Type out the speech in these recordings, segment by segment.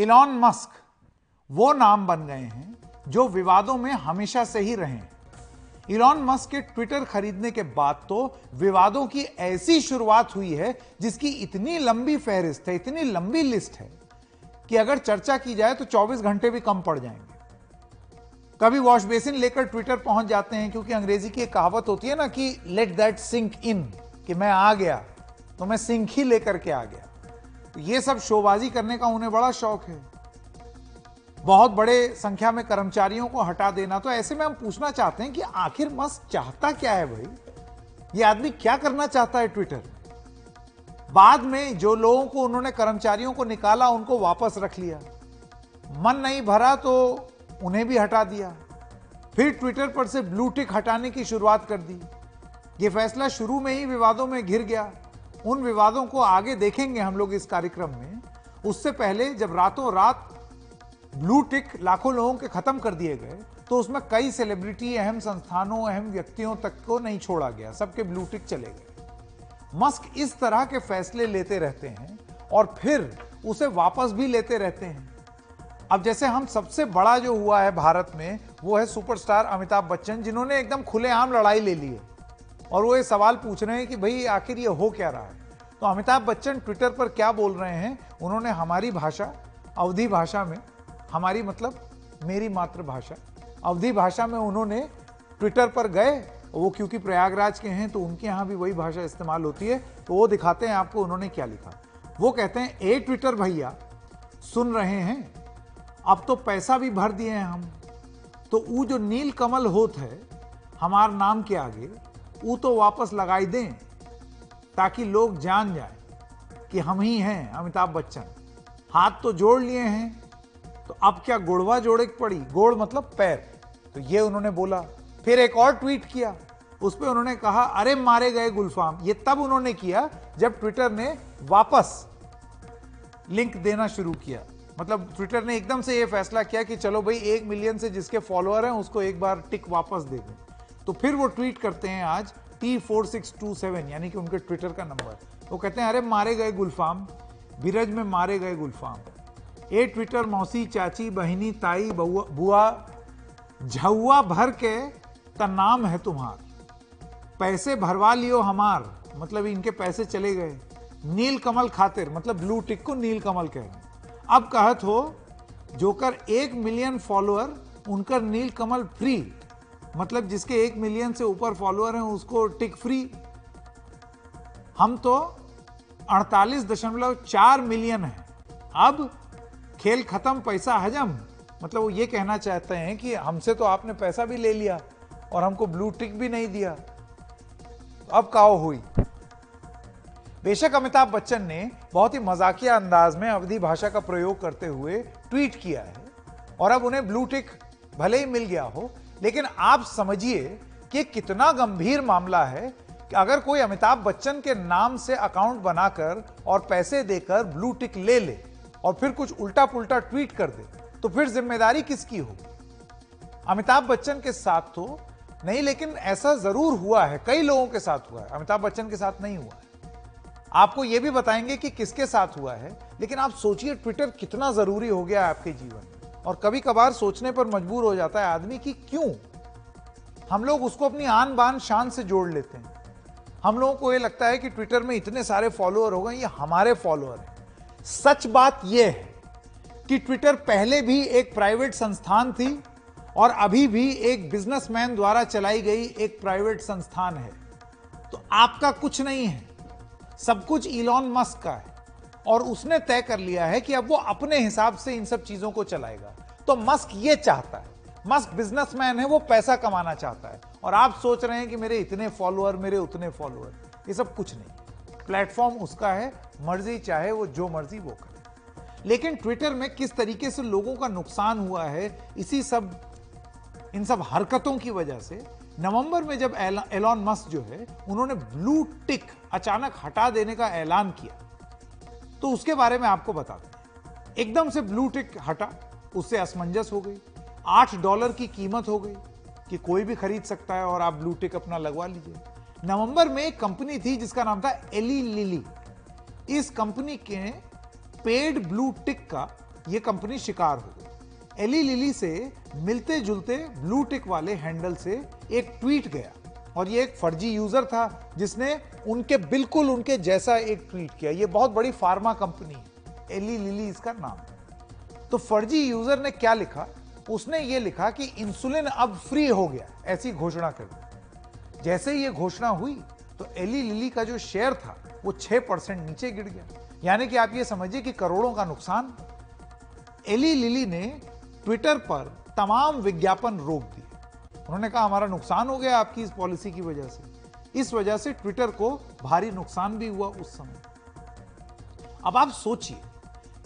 Elon Musk वो नाम बन गए हैं जो विवादों में हमेशा से ही रहे इलॉन मस्क के ट्विटर खरीदने के बाद तो विवादों की ऐसी शुरुआत हुई है जिसकी इतनी लंबी फहरिस्त है, इतनी लंबी लिस्ट है कि अगर चर्चा की जाए तो 24 घंटे भी कम पड़ जाएँगे। कभी वॉश बेसिन लेकर ट्विटर पहुँच जाते हैं क्योंकि अंग्रेज़ी की एक कहावत होती है ना कि लेट दैट सिंक इन कि मैं आ गया तो मैं सिंक ही लेकर के आ गया। ये सब शोबाजी करने का उन्हें बड़ा शौक है। बहुत बड़े संख्या में कर्मचारियों को हटा देना। तो ऐसे में हम पूछना चाहते हैं कि आखिर मस्क चाहता क्या है भाई? ये आदमी क्या करना चाहता है ट्विटर? बाद में जो लोगों को उन्होंने कर्मचारियों को निकाला, उनको वापस रख लिया। मन नहीं भरा तो उन्हें भी हटा दिया। फिर ट्विटर पर से ब्लू टिक हटाने की शुरुआत कर दी। ये फैसला शुरू में ही विवादों में घिर गया। उन विवादों को आगे देखेंगे हम लोग इस कार्यक्रम में। उससे पहले जब रातों रात ब्लू टिक लाखों लोगों के खत्म कर दिए गए तो उसमें कई सेलिब्रिटी अहम संस्थानों, अहम व्यक्तियों तक को नहीं छोड़ा गया। सबके ब्लू टिक चले गए। मस्क इस तरह के फैसले लेते रहते हैं और फिर उसे वापस भी लेते रहते हैं। अब जैसे हम सबसे बड़ा जो हुआ है भारत में, वो है सुपरस्टार अमिताभ बच्चन, जिन्होंने एकदम खुलेआम लड़ाई ले ली है। और वो ये सवाल पूछ रहे हैं कि भाई, आखिर ये हो क्या रहा है? तो अमिताभ बच्चन ट्विटर पर क्या बोल रहे हैं? उन्होंने हमारी भाषा, अवधि भाषा में, हमारी मतलब मेरी मातृभाषा, अवधि भाषा में उन्होंने ट्विटर पर गए, वो क्योंकि प्रयागराज के हैं तो उनके यहाँ भी वही भाषा इस्तेमाल होती है तो वो दिखाते हैं आपको उन्होंने क्या लिखा। वो कहते हैं, ए ट्विटर भैया, सुन रहे हैं, अब तो पैसा भी भर दिए हैं हम तो वो जो नील कमल होत है, हमार नाम के आगे वो तो वापस लगाई दें ताकि लोग जान जाए कि हम ही हैं, अमिताभ बच्चन। हाथ तो जोड़ लिए हैं तो अब क्या गुड़वा जोड़े पड़ी? गोड़ मतलब पैर। तो ये उन्होंने बोला। फिर एक और ट्वीट किया। उस पर उन्होंने कहा, अरे, मारे गए गुलफाम। ये तब उन्होंने किया जब ट्विटर ने वापस लिंक देना शुरू किया। मतलब ट्विटर ने एकदम से ये फैसला किया कि चलो भाई, एक मिलियन से जिसके फॉलोअर हैं, उसको एक बार टिक वापस दे दें। तो फिर वो ट्वीट करते हैं आज T four six two seven यानी कि उनके ट्विटर का नंबर। वो कहते हैं, अरे, मारे गए गुलफाम। बीरज में मारे गए गुलफाम। ए ट्विटर, मौसी, चाची, बहिनी, ताई बुआ झुआ भर के त नाम है तुम्हार। पैसे भरवा लियो हमार। मतलब इनके पैसे चले गए। नील कमल खातिर मतलब ब्लू टिक को नील कमल कह रहे अब कहत हो, जोकर एक मिलियन फॉलोअर उनकर नील कमल फ्री। मतलब जिसके एक मिलियन से ऊपर फॉलोअर हैं, उसको टिक फ्री हम तो अड़तालीस दशमलव चार मिलियन है। अब खेल खत्म, पैसा हजम। मतलब वो ये कहना चाहते हैं कि हमसे तो आपने पैसा भी ले लिया और हमको ब्लू टिक भी नहीं दिया। तो अब काओ हुई। बेशक अमिताभ बच्चन ने बहुत ही मजाकिया अंदाज में अवधि भाषा का प्रयोग करते हुए ट्वीट किया है और अब उन्हें ब्लू टिक भले ही मिल गया हो लेकिन आप समझिए कि कितना गंभीर मामला है कि अगर कोई अमिताभ बच्चन के नाम से अकाउंट बनाकर और पैसे देकर ब्लू टिक ले ले और फिर कुछ उल्टा पुल्टा ट्वीट कर दे तो फिर ज़िम्मेदारी किसकी होगी? अमिताभ बच्चन के साथ तो नहीं, लेकिन ऐसा ज़रूर हुआ है, कई लोगों के साथ हुआ है। अमिताभ बच्चन के साथ नहीं हुआ है। आपको यह भी बताएँगे कि किसके साथ हुआ है, लेकिन आप सोचिए, ट्विटर कितना ज़रूरी हो गया आपके जीवन। और कभी कभार सोचने पर मजबूर हो जाता है आदमी कि क्यों? हम लोग उसको अपनी आन बान शान से जोड़ लेते हैं। हम लोगों को यह लगता है कि ट्विटर में इतने सारे फॉलोअर हो गए, ये हमारे फॉलोअर हैं। सच बात यह है कि ट्विटर पहले भी एक प्राइवेट संस्थान थी और अभी भी एक बिजनेसमैन द्वारा चलाई गई एक प्राइवेट संस्थान है। तो आपका कुछ नहीं है। सब कुछ इलॉन मस्क का है। और उसने तय कर लिया है कि अब वो अपने हिसाब से इन सब चीज़ों को चलाएगा। तो मस्क ये चाहता है। मस्क बिजनेसमैन है, वो पैसा कमाना चाहता है। और आप सोच रहे हैं कि मेरे इतने फॉलोअर, मेरे उतने फॉलोअर। ये सब कुछ नहीं। प्लेटफॉर्म उसका है, मर्ज़ी चाहे वो जो मर्ज़ी वो करे। लेकिन ट्विटर में किस तरीके से लोगों का नुकसान हुआ है, इसी सब, इन सब हरकतों की वजह से नवंबर में जब एलॉन मस्क जो है, उन्होंने ब्लू टिक अचानक हटा देने का ऐलान किया। तो उसके बारे में आपको बताते एकदम से ब्लू टिक हटा, उससे असमंजस हो गई। आठ डॉलर की कीमत हो गई कि कोई भी खरीद सकता है और आप ब्लू टिक अपना लगवा लीजिए। नवंबर में एक कंपनी थी जिसका नाम था एली लिली इस कंपनी के पेड ब्लू टिक का ये कंपनी शिकार हो गई। एली लिली से मिलते जुलते ब्लू टिक वाले हैंडल से एक ट्वीट गया। और ये एक फर्जी यूज़र था जिसने उनके बिल्कुल उनके जैसा एक ट्वीट किया। ये बहुत बड़ी फार्मा कंपनी है। एली लिली इसका नाम तो फर्जी यूज़र ने क्या लिखा? उसने ये लिखा कि इंसुलिन अब फ्री हो गया, ऐसी घोषणा कर दी। जैसे ये घोषणा हुई तो एली लिली का जो शेयर था, वो छह परसेंट नीचे गिर गया। यानी कि आप ये समझिए कि करोड़ों का नुकसान। एली लिली ने ट्विटर पर तमाम विज्ञापन रोक दिए उन्होंने कहा, हमारा नुकसान हो गया आपकी इस पॉलिसी की वजह से। इस वजह से ट्विटर को भारी नुकसान भी हुआ उस समय। अब आप सोचिए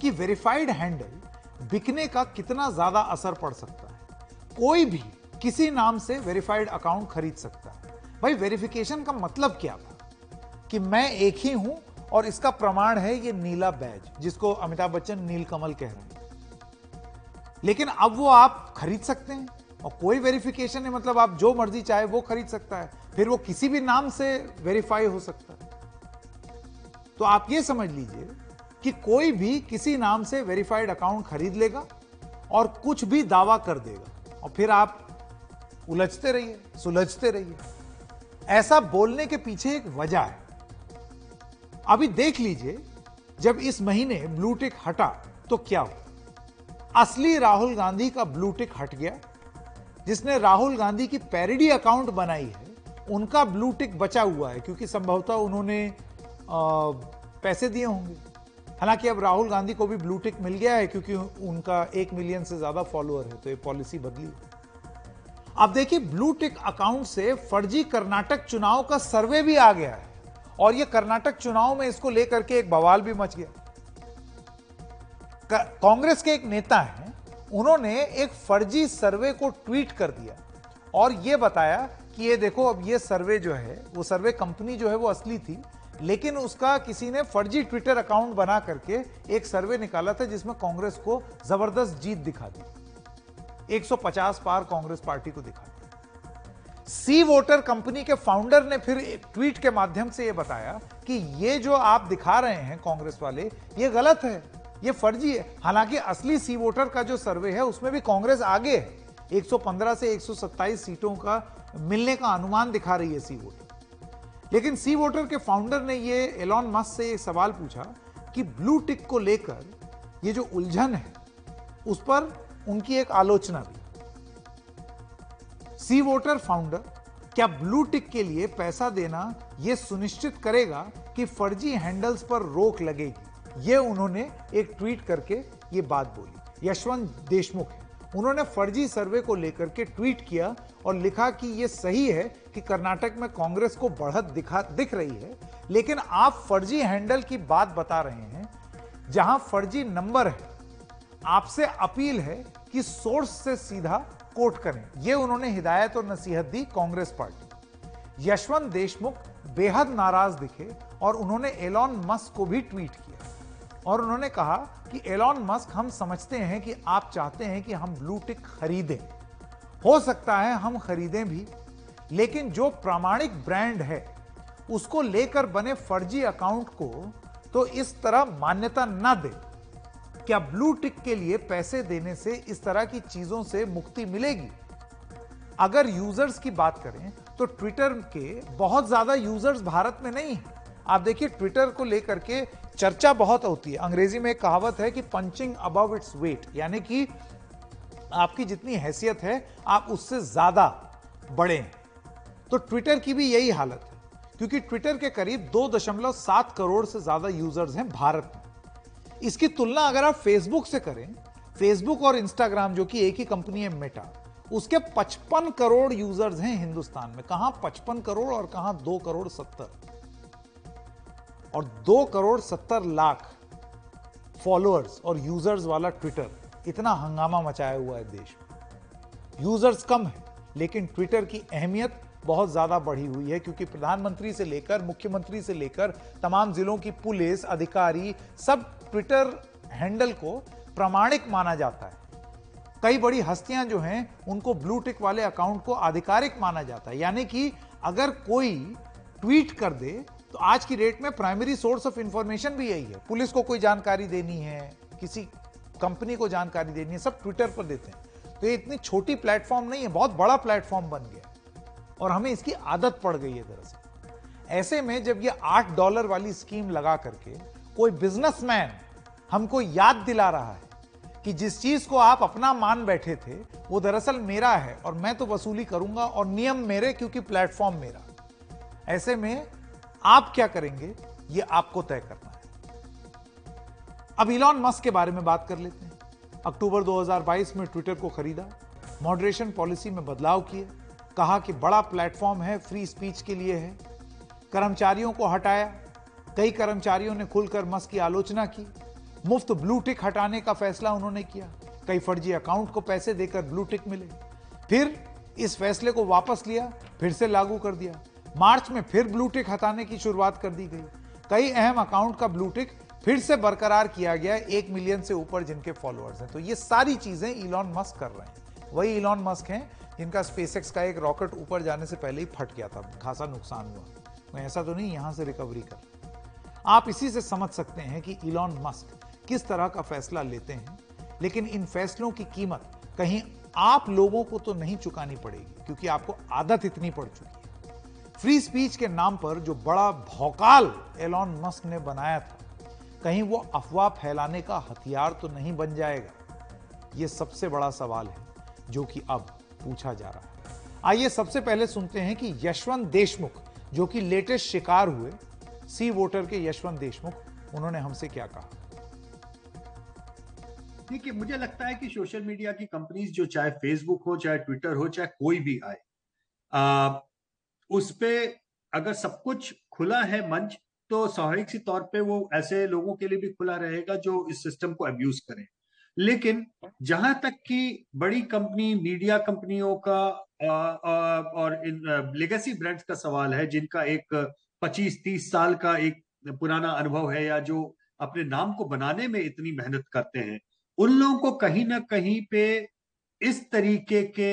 कि वेरीफाइड हैंडल बिकने का कितना ज़्यादा असर पड़ सकता है। कोई भी किसी नाम से वेरीफाइड अकाउंट खरीद सकता है। भाई, वेरिफिकेशन का मतलब क्या था? कि मैं एक ही हूँ और इसका प्रमाण है ये नीला बैज, जिसको अमिताभ बच्चन नीलकमल कह रहे हैं। लेकिन अब वो आप खरीद सकते हैं। और कोई वेरिफिकेशन है मतलब आप जो मर्ज़ी चाहे वो खरीद सकता है। फिर वो किसी भी नाम से वेरीफाई हो सकता है। तो आप ये समझ लीजिए कि कोई भी किसी नाम से वेरीफाइड अकाउंट खरीद लेगा और कुछ भी दावा कर देगा। और फिर आप उलझते रहिए, सुलझते रहिए। ऐसा बोलने के पीछे एक वजह है। अभी देख लीजिए, जब इस महीने ब्लूटिक हटा तो क्या हुआ? असली राहुल गांधी का ब्लूटिक हट गया। जिसने राहुल गांधी की पैरिडी अकाउंट बनाई है, उनका ब्लू टिक बचा हुआ है, क्योंकि संभवतः उन्होंने पैसे दिए होंगे। हालाँकि अब राहुल गांधी को भी ब्लू टिक मिल गया है, क्योंकि उनका एक मिलियन से ज़्यादा फॉलोअर है तो ये पॉलिसी बदली अब देखिए, ब्लू टिक अकाउंट से फर्जी कर्नाटक चुनाव का सर्वे भी आ गया है, और ये कर्नाटक चुनाव में इसको लेकर के एक बवाल भी मच गया। कांग्रेस के एक नेता हैं उन्होंने एक फर्जी सर्वे को ट्वीट कर दिया और यह बताया कि ये देखो, अब ये सर्वे जो है, वो सर्वे कंपनी जो है वो असली थी, लेकिन उसका किसी ने फर्जी ट्विटर अकाउंट बना करके एक सर्वे निकाला था जिसमें कांग्रेस को ज़बरदस्त जीत दिखा दी। 150 पार कांग्रेस पार्टी को दिखा दी सी वोटर कंपनी के फाउंडर ने फिर ट्वीट के माध्यम से यह बताया कि ये जो आप दिखा रहे हैं कांग्रेस वाले, ये गलत है। ये फर्जी है। हालाँकि असली सी वोटर का जो सर्वे है, उसमें भी कांग्रेस आगे है। 115 से 127 सीटों का मिलने का अनुमान दिखा रही है सी वोटर लेकिन सी वोटर के फाउंडर ने ये एलॉन मस्क से एक सवाल पूछा कि ब्लू टिक को लेकर ये जो उलझन है, उस पर उनकी एक आलोचना भी। सी वोटर फाउंडर क्या ब्लू टिक के लिए पैसा देना यह सुनिश्चित करेगा कि फर्जी हैंडल्स पर रोक लगेगी? ये उन्होंने एक ट्वीट करके ये बात बोली। यशवंत देशमुख, उन्होंने फर्जी सर्वे को लेकर के ट्वीट किया और लिखा कि यह सही है कि कर्नाटक में कांग्रेस को बढ़त दिखा, दिख रही है, लेकिन आप फर्जी हैंडल की बात बता रहे हैं, जहाँ फर्जी नंबर है, आपसे अपील है कि सोर्स से सीधा कोट करें। यह उन्होंने हिदायत और नसीहत दी कांग्रेस पार्टी। यशवंत देशमुख बेहद नाराज़ दिखे और उन्होंने एलॉन मस्क को भी ट्वीट किया। और उन्होंने कहा कि एलॉन मस्क हम समझते हैं कि आप चाहते हैं कि हम ब्लू टिक खरीदें। हो सकता है हम खरीदें भी, लेकिन जो प्रामाणिक ब्रांड है, उसको लेकर बने फर्जी अकाउंट को तो इस तरह मान्यता न दे। क्या ब्लू टिक के लिए पैसे देने से इस तरह की चीज़ों से मुक्ति मिलेगी? अगर यूज़र्स की बात करें तो ट्विटर के बहुत ज़्यादा यूज़र्स भारत में नहीं है। आप देखिए ट्विटर को लेकर के चर्चा बहुत होती है। अंग्रेज़ी में कहावत है कि पंचिंग अबव इट्स वेट यानी कि आपकी जितनी हैसियत है, आप उससे ज़्यादा हैं। तो ट्विटर की भी यही हालत है, क्योंकि ट्विटर के करीब दो दशमलव सात करोड़ से ज़्यादा यूज़र्स हैं भारत में। इसकी तुलना अगर आप फेसबुक से करें फेसबुक और इंस्टाग्राम जो कि एक ही कंपनी है मेटा उसके 55 करोड़ यूज़र्स हैं हिंदुस्तान में। कहाँ 55 करोड़ और कहाँ दो करोड़ सत्तर? और दो करोड़ सत्तर लाख फॉलोअर्स और यूज़र्स वाला ट्विटर इतना हंगामा मचाया हुआ है देश में। यूज़र्स कम है, लेकिन ट्विटर की अहमियत बहुत ज़्यादा बढ़ी हुई है, क्योंकि प्रधानमंत्री से लेकर, मुख्यमंत्री से लेकर, तमाम जिलों की पुलिस, अधिकारी, सब ट्विटर हैंडल को प्रमाणिक माना जाता है। कई बड़ी हस्तियाँ जो हैं, उनको ब्लू टिक वाले अकाउंट को आधिकारिक माना जाता है। यानी कि अगर कोई ट्वीट कर दे तो आज की डेट में प्राइमरी सोर्स ऑफ़ इंफॉर्मेशन भी यही है। पुलिस को कोई जानकारी देनी है, किसी कंपनी को जानकारी देनी है, सब ट्विटर पर देते हैं। तो ये इतनी छोटी प्लेटफॉर्म नहीं है, बहुत बड़ा प्लेटफॉर्म बन गया और हमें इसकी आदत पड़ गई है दरअसल। ऐसे में जब ये आठ डॉलर वाली स्कीम लगा करके कोई बिजनेसमैन हमको याद दिला रहा है कि जिस चीज़ को आप अपना मान बैठे थे, वो दरअसल मेरा है और मैं तो वसूली करूँगा और नियम मेरे क्योंकि प्लेटफॉर्म मेरा। ऐसे में आप क्या करेंगे, ये आपको तय करना है। अब इलॉन मस्क के बारे में बात कर लेते हैं। अक्टूबर 2022 में ट्विटर को खरीदा मॉडरेशन पॉलिसी में बदलाव किए, कहा कि बड़ा प्लेटफॉर्म है फ्री स्पीच के लिए है। कर्मचारियों को हटाया, कई कर्मचारियों ने खुलकर मस्क की आलोचना की। मुफ़्त ब्लू टिक हटाने का फैसला उन्होंने किया। कई फर्जी अकाउंट को पैसे देकर ब्लू टिक मिले। फिर इस फैसले को वापस लिया, फिर से लागू कर दिया। मार्च में फिर ब्लू टिक हटाने की शुरुआत कर दी गई। कई अहम अकाउंट का ब्लू टिक फिर से बरकरार किया गया, एक मिलियन से ऊपर जिनके फॉलोअर्स हैं। तो ये सारी चीज़ें इलॉन मस्क कर रहे हैं। वही इलॉन मस्क हैं, जिनका स्पेसएक्स का एक रॉकेट ऊपर जाने से पहले ही फट गया था। खासा नुकसान हुआ। ऐसा तो नहीं, यहाँ से रिकवरी कर। आप इसी से समझ सकते हैं कि इलॉन मस्क किस तरह का फैसला लेते हैं, लेकिन इन फैसलों की कीमत कहीं आप लोगों को तो नहीं चुकानी पड़ेगी, क्योंकि आपको आदत इतनी पड़ चुकी है। फ्री स्पीच के नाम पर जो बड़ा भौकाल एलॉन मस्क ने बनाया था, कहीं वो अफवाह फैलाने का हथियार तो नहीं बन जाएगा? ये सबसे बड़ा सवाल है, जो कि अब पूछा जा रहा है। आइए सबसे पहले सुनते हैं कि यशवंत देशमुख, जो कि लेटेस्ट शिकार हुए, सी वोटर के यशवंत देशमुख, उन्होंने हमसे क्या कहा? देखिए, मुझे लगता है कि सोशल मीडिया की कंपनीज़ जो चाहे फेसबुक हो, चाहे ट्विटर हो, चाहे कोई भी आए उस पे अगर सब कुछ खुला है मंच तो स्वाभाविक सी तौर पे वो ऐसे लोगों के लिए भी खुला रहेगा जो इस सिस्टम को अब्यूज करें। लेकिन जहाँ तक कि बड़ी कंपनी मीडिया कंपनियों का और इन लेगेसी ब्रांड्स का सवाल है, जिनका एक 25-30 साल का एक पुराना अनुभव है या जो अपने नाम को बनाने में इतनी मेहनत करते हैं, उन लोगों को कहीं ना कहीं पे इस तरीके के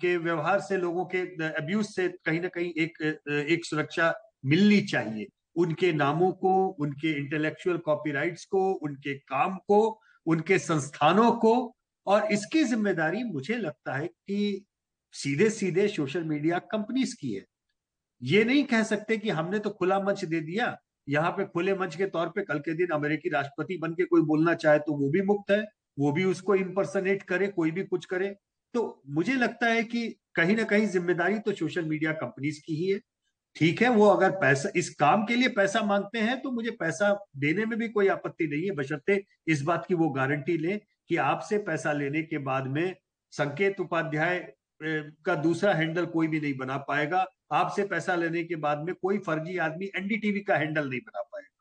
के व्यवहार से लोगों के अब्यूज से कहीं ना कहीं एक एक सुरक्षा मिलनी चाहिए। उनके नामों को, उनके इंटेलेक्चुअल कॉपीराइट्स को, उनके काम को, उनके संस्थानों को और इसकी ज़िम्मेदारी मुझे लगता है कि सीधे सीधे सोशल मीडिया कंपनीज़ की है। ये नहीं कह सकते कि हमने तो खुला मंच दे दिया। यहाँ पे खुले मंच के तौर पे कल के दिन अमेरिकी राष्ट्रपति बन के कोई बोलना चाहे तो वो भी मुक्त है। वो भी उसको इम्पर्सनेट करे, कोई भी कुछ करे। तो मुझे लगता है कि कहीं ना कहीं ज़िम्मेदारी तो सोशल मीडिया कंपनीज़ की ही है। ठीक है, वो अगर पैसा, इस काम के लिए पैसा मांगते हैं तो मुझे पैसा देने में भी कोई आपत्ति नहीं है। बशर्ते इस बात की वो गारंटी ले कि आपसे पैसा लेने के बाद में संकेत उपाध्याय का दूसरा हैंडल कोई भी नहीं बना पाएगा। आपसे पैसा लेने के बाद में कोई फर्जी आदमी एनडीटीवी का हैंडल नहीं बना पाएगा।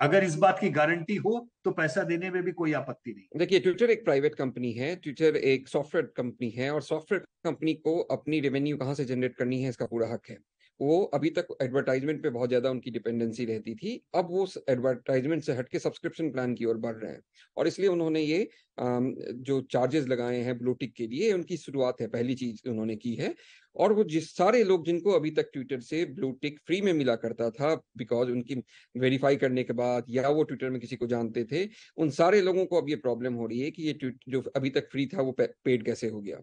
अगर इस बात की गारंटी हो तो पैसा देने में भी कोई आपत्ति नहीं। देखिए ट्विटर एक प्राइवेट कंपनी है ट्विटर एक सॉफ्टवेयर कंपनी है, और सॉफ्टवेयर कंपनी को अपनी रेवेन्यू कहाँ से जनरेट करनी है, इसका पूरा हक है। वो अभी तक एडवर्टाइजमेंट पे बहुत ज़्यादा उनकी डिपेंडेंसी रहती थी। अब वो एडवर्टाइजमेंट से हटके सब्सक्रिप्शन प्लान की ओर बढ़ रहे हैं। और इसलिए उन्होंने ये जो चार्जेस लगाए हैं ब्लूटिक के लिए, उनकी शुरुआत है, पहली चीज़ उन्होंने की है। और वो जिस, सारे लोग जिनको अभी तक ट्विटर से ब्लूटिक फ्री में मिला करता था बिकॉज़ उनकी वेरीफाई करने के बाद या वो ट्विटर में किसी को जानते थे, उन सारे लोगों को अब ये प्रॉब्लम हो रही है कि ये जो अभी तक फ्री था, वो पेड कैसे हो गया।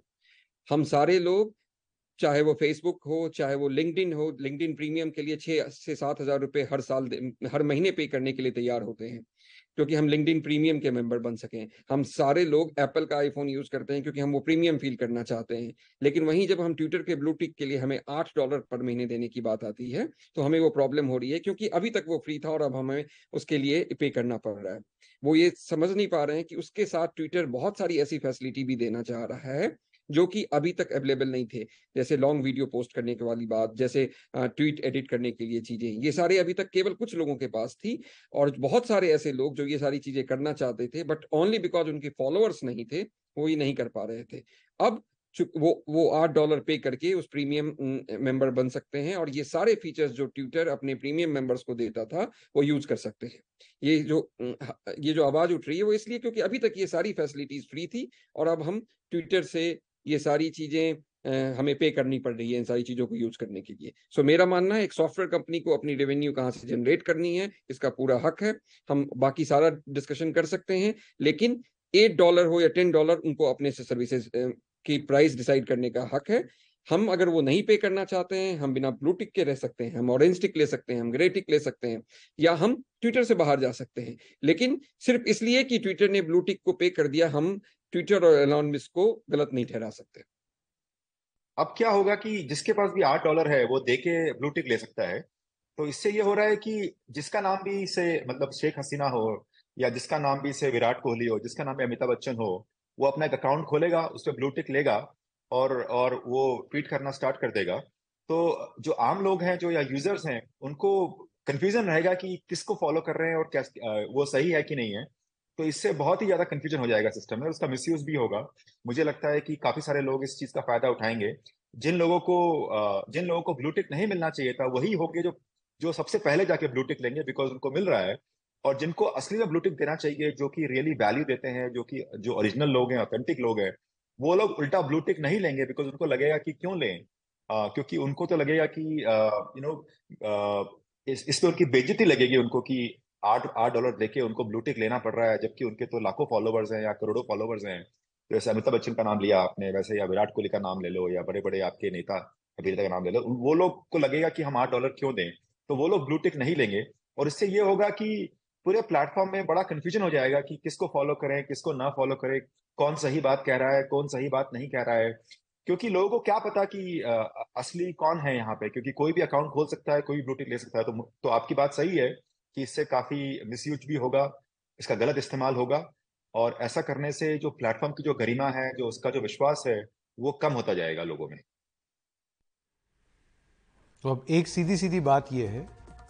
हम सारे लोग चाहे वो फेसबुक हो, चाहे वो लिंकड हो लिंकड प्रीमियम के लिए छह से सात हज़ार रुपए हर साल हर महीने पे करने के लिए तैयार होते हैं, क्योंकि हम लिंकड प्रीमियम के मेंबर बन सकें हम सारे लोग एप्पल का आईफोन यूज़ करते हैं, क्योंकि हम वो प्रीमियम फील करना चाहते हैं। लेकिन वहीं जब हम ट्विटर के ब्लूटिक के लिए हमें आठ डॉलर पर महीने देने की बात आती है तो हमें वो प्रॉब्लम हो रही है, क्योंकि अभी तक वो फ्री था और अब हमें उसके लिए पे करना पड़ रहा है। वो ये समझ नहीं पा रहे हैं कि उसके साथ ट्विटर बहुत सारी ऐसी फैसिलिटी भी देना चाह रहा है जो कि अभी तक अवेलेबल नहीं थे, जैसे लॉन्ग वीडियो पोस्ट करने के वाली बात, जैसे ट्वीट एडिट करने के लिए चीज़ें, ये सारे अभी तक केवल कुछ लोगों के पास थी और बहुत सारे ऐसे लोग जो ये सारी चीज़ें करना चाहते थे बट ओनली बिकॉज़ उनके फॉलोअर्स नहीं थे, वो ये नहीं कर पा रहे थे। अब वो वो आठ डॉलर पे करके उस प्रीमियम मेंबर बन सकते हैं और ये सारे फीचर्स जो ट्विटर अपने प्रीमियम मेंबर्स को देता था, वो यूज़ कर सकते हैं। ये जो ये जो आवाज़ उठ रही है, वो इसलिए क्योंकि अभी तक ये सारी फैसिलिटीज़ फ्री थी और अब हम ट्विटर से ये सारी चीज़ें हमें पे करनी पड़ रही है इन सारी चीज़ों को यूज़ करने के लिए। सो so, मेरा मानना है एक सॉफ्टवेयर कंपनी को अपनी रेवेन्यू कहाँ से जनरेट करनी है इसका पूरा हक है। हम बाकी सारा डिस्कशन कर सकते हैं लेकिन एट डॉलर हो या टेन डॉलर उनको अपने से सर्विसेज़ की प्राइस डिसाइड करने का हक है। हम अगर वो नहीं पे करना चाहते हैं हम बिना ब्लू टिक के रह सकते हैं हम ऑरेंज टिक ले सकते हैं हम ग्रे टिक ले सकते हैं या हम ट्विटर से बाहर जा सकते हैं। लेकिन सिर्फ़ इसलिए कि ट्विटर ने ब्लू टिक को पे कर दिया हम ट्विटर और एलॉन मिस को गलत नहीं ठहरा सकते। अब क्या होगा कि जिसके पास भी आठ डॉलर है, वो दे के ब्लू टिक ले सकता है। तो इससे ये हो रहा है कि जिसका नाम भी से मतलब शेख हसीना हो, या जिसका नाम भी से विराट कोहली हो, जिसका नाम भी अमिताभ बच्चन हो, वो अपना एक अकाउंट खोलेगा, उस पर ब्लू टिक लेगा, और और वो ट्वीट करना स्टार्ट कर देगा। तो जो आम लोग हैं, जो या यूज़र्स हैं, उनको कंफ्यूजन रहेगा कि किसको फॉलो कर रहे हैं और क्या वो सही है कि नहीं है। तो इससे बहुत ही ज़्यादा कंफ्यूजन हो जाएगा सिस्टम में उसका मिसयूज भी होगा। मुझे लगता है कि काफ़ी सारे लोग इस चीज़ का फ़ायदा उठाएँगे। जिन लोगों को जिन लोगों को ब्लूटिक नहीं मिलना चाहिए था वही होंगे जो जो सबसे पहले जाके ब्लूटिक लेंगे बिकॉज़ उनको मिल रहा है और जिनको असली में ब्लूटिक देना चाहिए जो कि रियली वैल्यू देते हैं जो कि जो ओरिजिनल लोग हैं ऑथेंटिक लोग हैं वो लोग उल्टा ब्लूटिक नहीं लेंगे बिकॉज़ उनको लगेगा कि क्यों लें? uh, क्योंकि उनको तो लगेगा कि यू नो इस, इस पे उनकी बेजती लगेगी उनको कि आठ आठ डॉलर देके उनको ब्लूटिक लेना पड़ रहा है, जबकि उनके तो लाखों फॉलोवर्स हैं या करोड़ों फॉलोवर्स हैं। जैसे अमिताभ बच्चन का नाम लिया आपने, वैसे या विराट कोहली का नाम ले लो या बड़े बड़े आपके नेता अभिनेता का नाम ले लो, वो लोग को लगेगा कि हम आठ डॉलर क्यों दें? तो वो लोग ब्लूटिक नहीं लेंगे। और इससे ये होगा कि पूरे प्लेटफॉर्म में बड़ा कंफ्यूजन हो जाएगा कि किसको फॉलो करें, किसको ना फॉलो करें, कौन सही बात कह रहा है, कौन सही बात नहीं कह रहा है। क्योंकि लोगों को क्या पता कि असली कौन है यहाँ पे, क्योंकि कोई भी अकाउंट खोल सकता है, कोई भी ब्लूटिक ले सकता है तो तो आपकी बात सही है। कि इससे काफ़ी मिसयूज भी होगा, इसका गलत इस्तेमाल होगा और ऐसा करने से जो प्लेटफॉर्म की जो गरिमा है, जो उसका जो विश्वास है, वो कम होता जाएगा लोगों में। तो अब एक सीधी सीधी बात यह है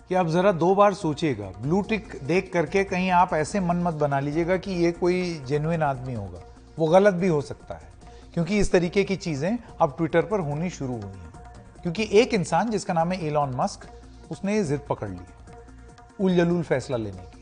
कि आप जरा दो बार सोचिएगा ब्लू टिक देख करके कहीं आप ऐसे मन मत बना लीजिएगा कि ये कोई जेन्युइन आदमी होगा। वो गलत भी हो सकता है, क्योंकि इस तरीके की चीज़ें अब ट्विटर पर होनी शुरू हुई हैं। क्योंकि एक इंसान जिसका नाम है एलॉन मस्क उसने जिद पकड़ ली उल जलूल फैसला लेने की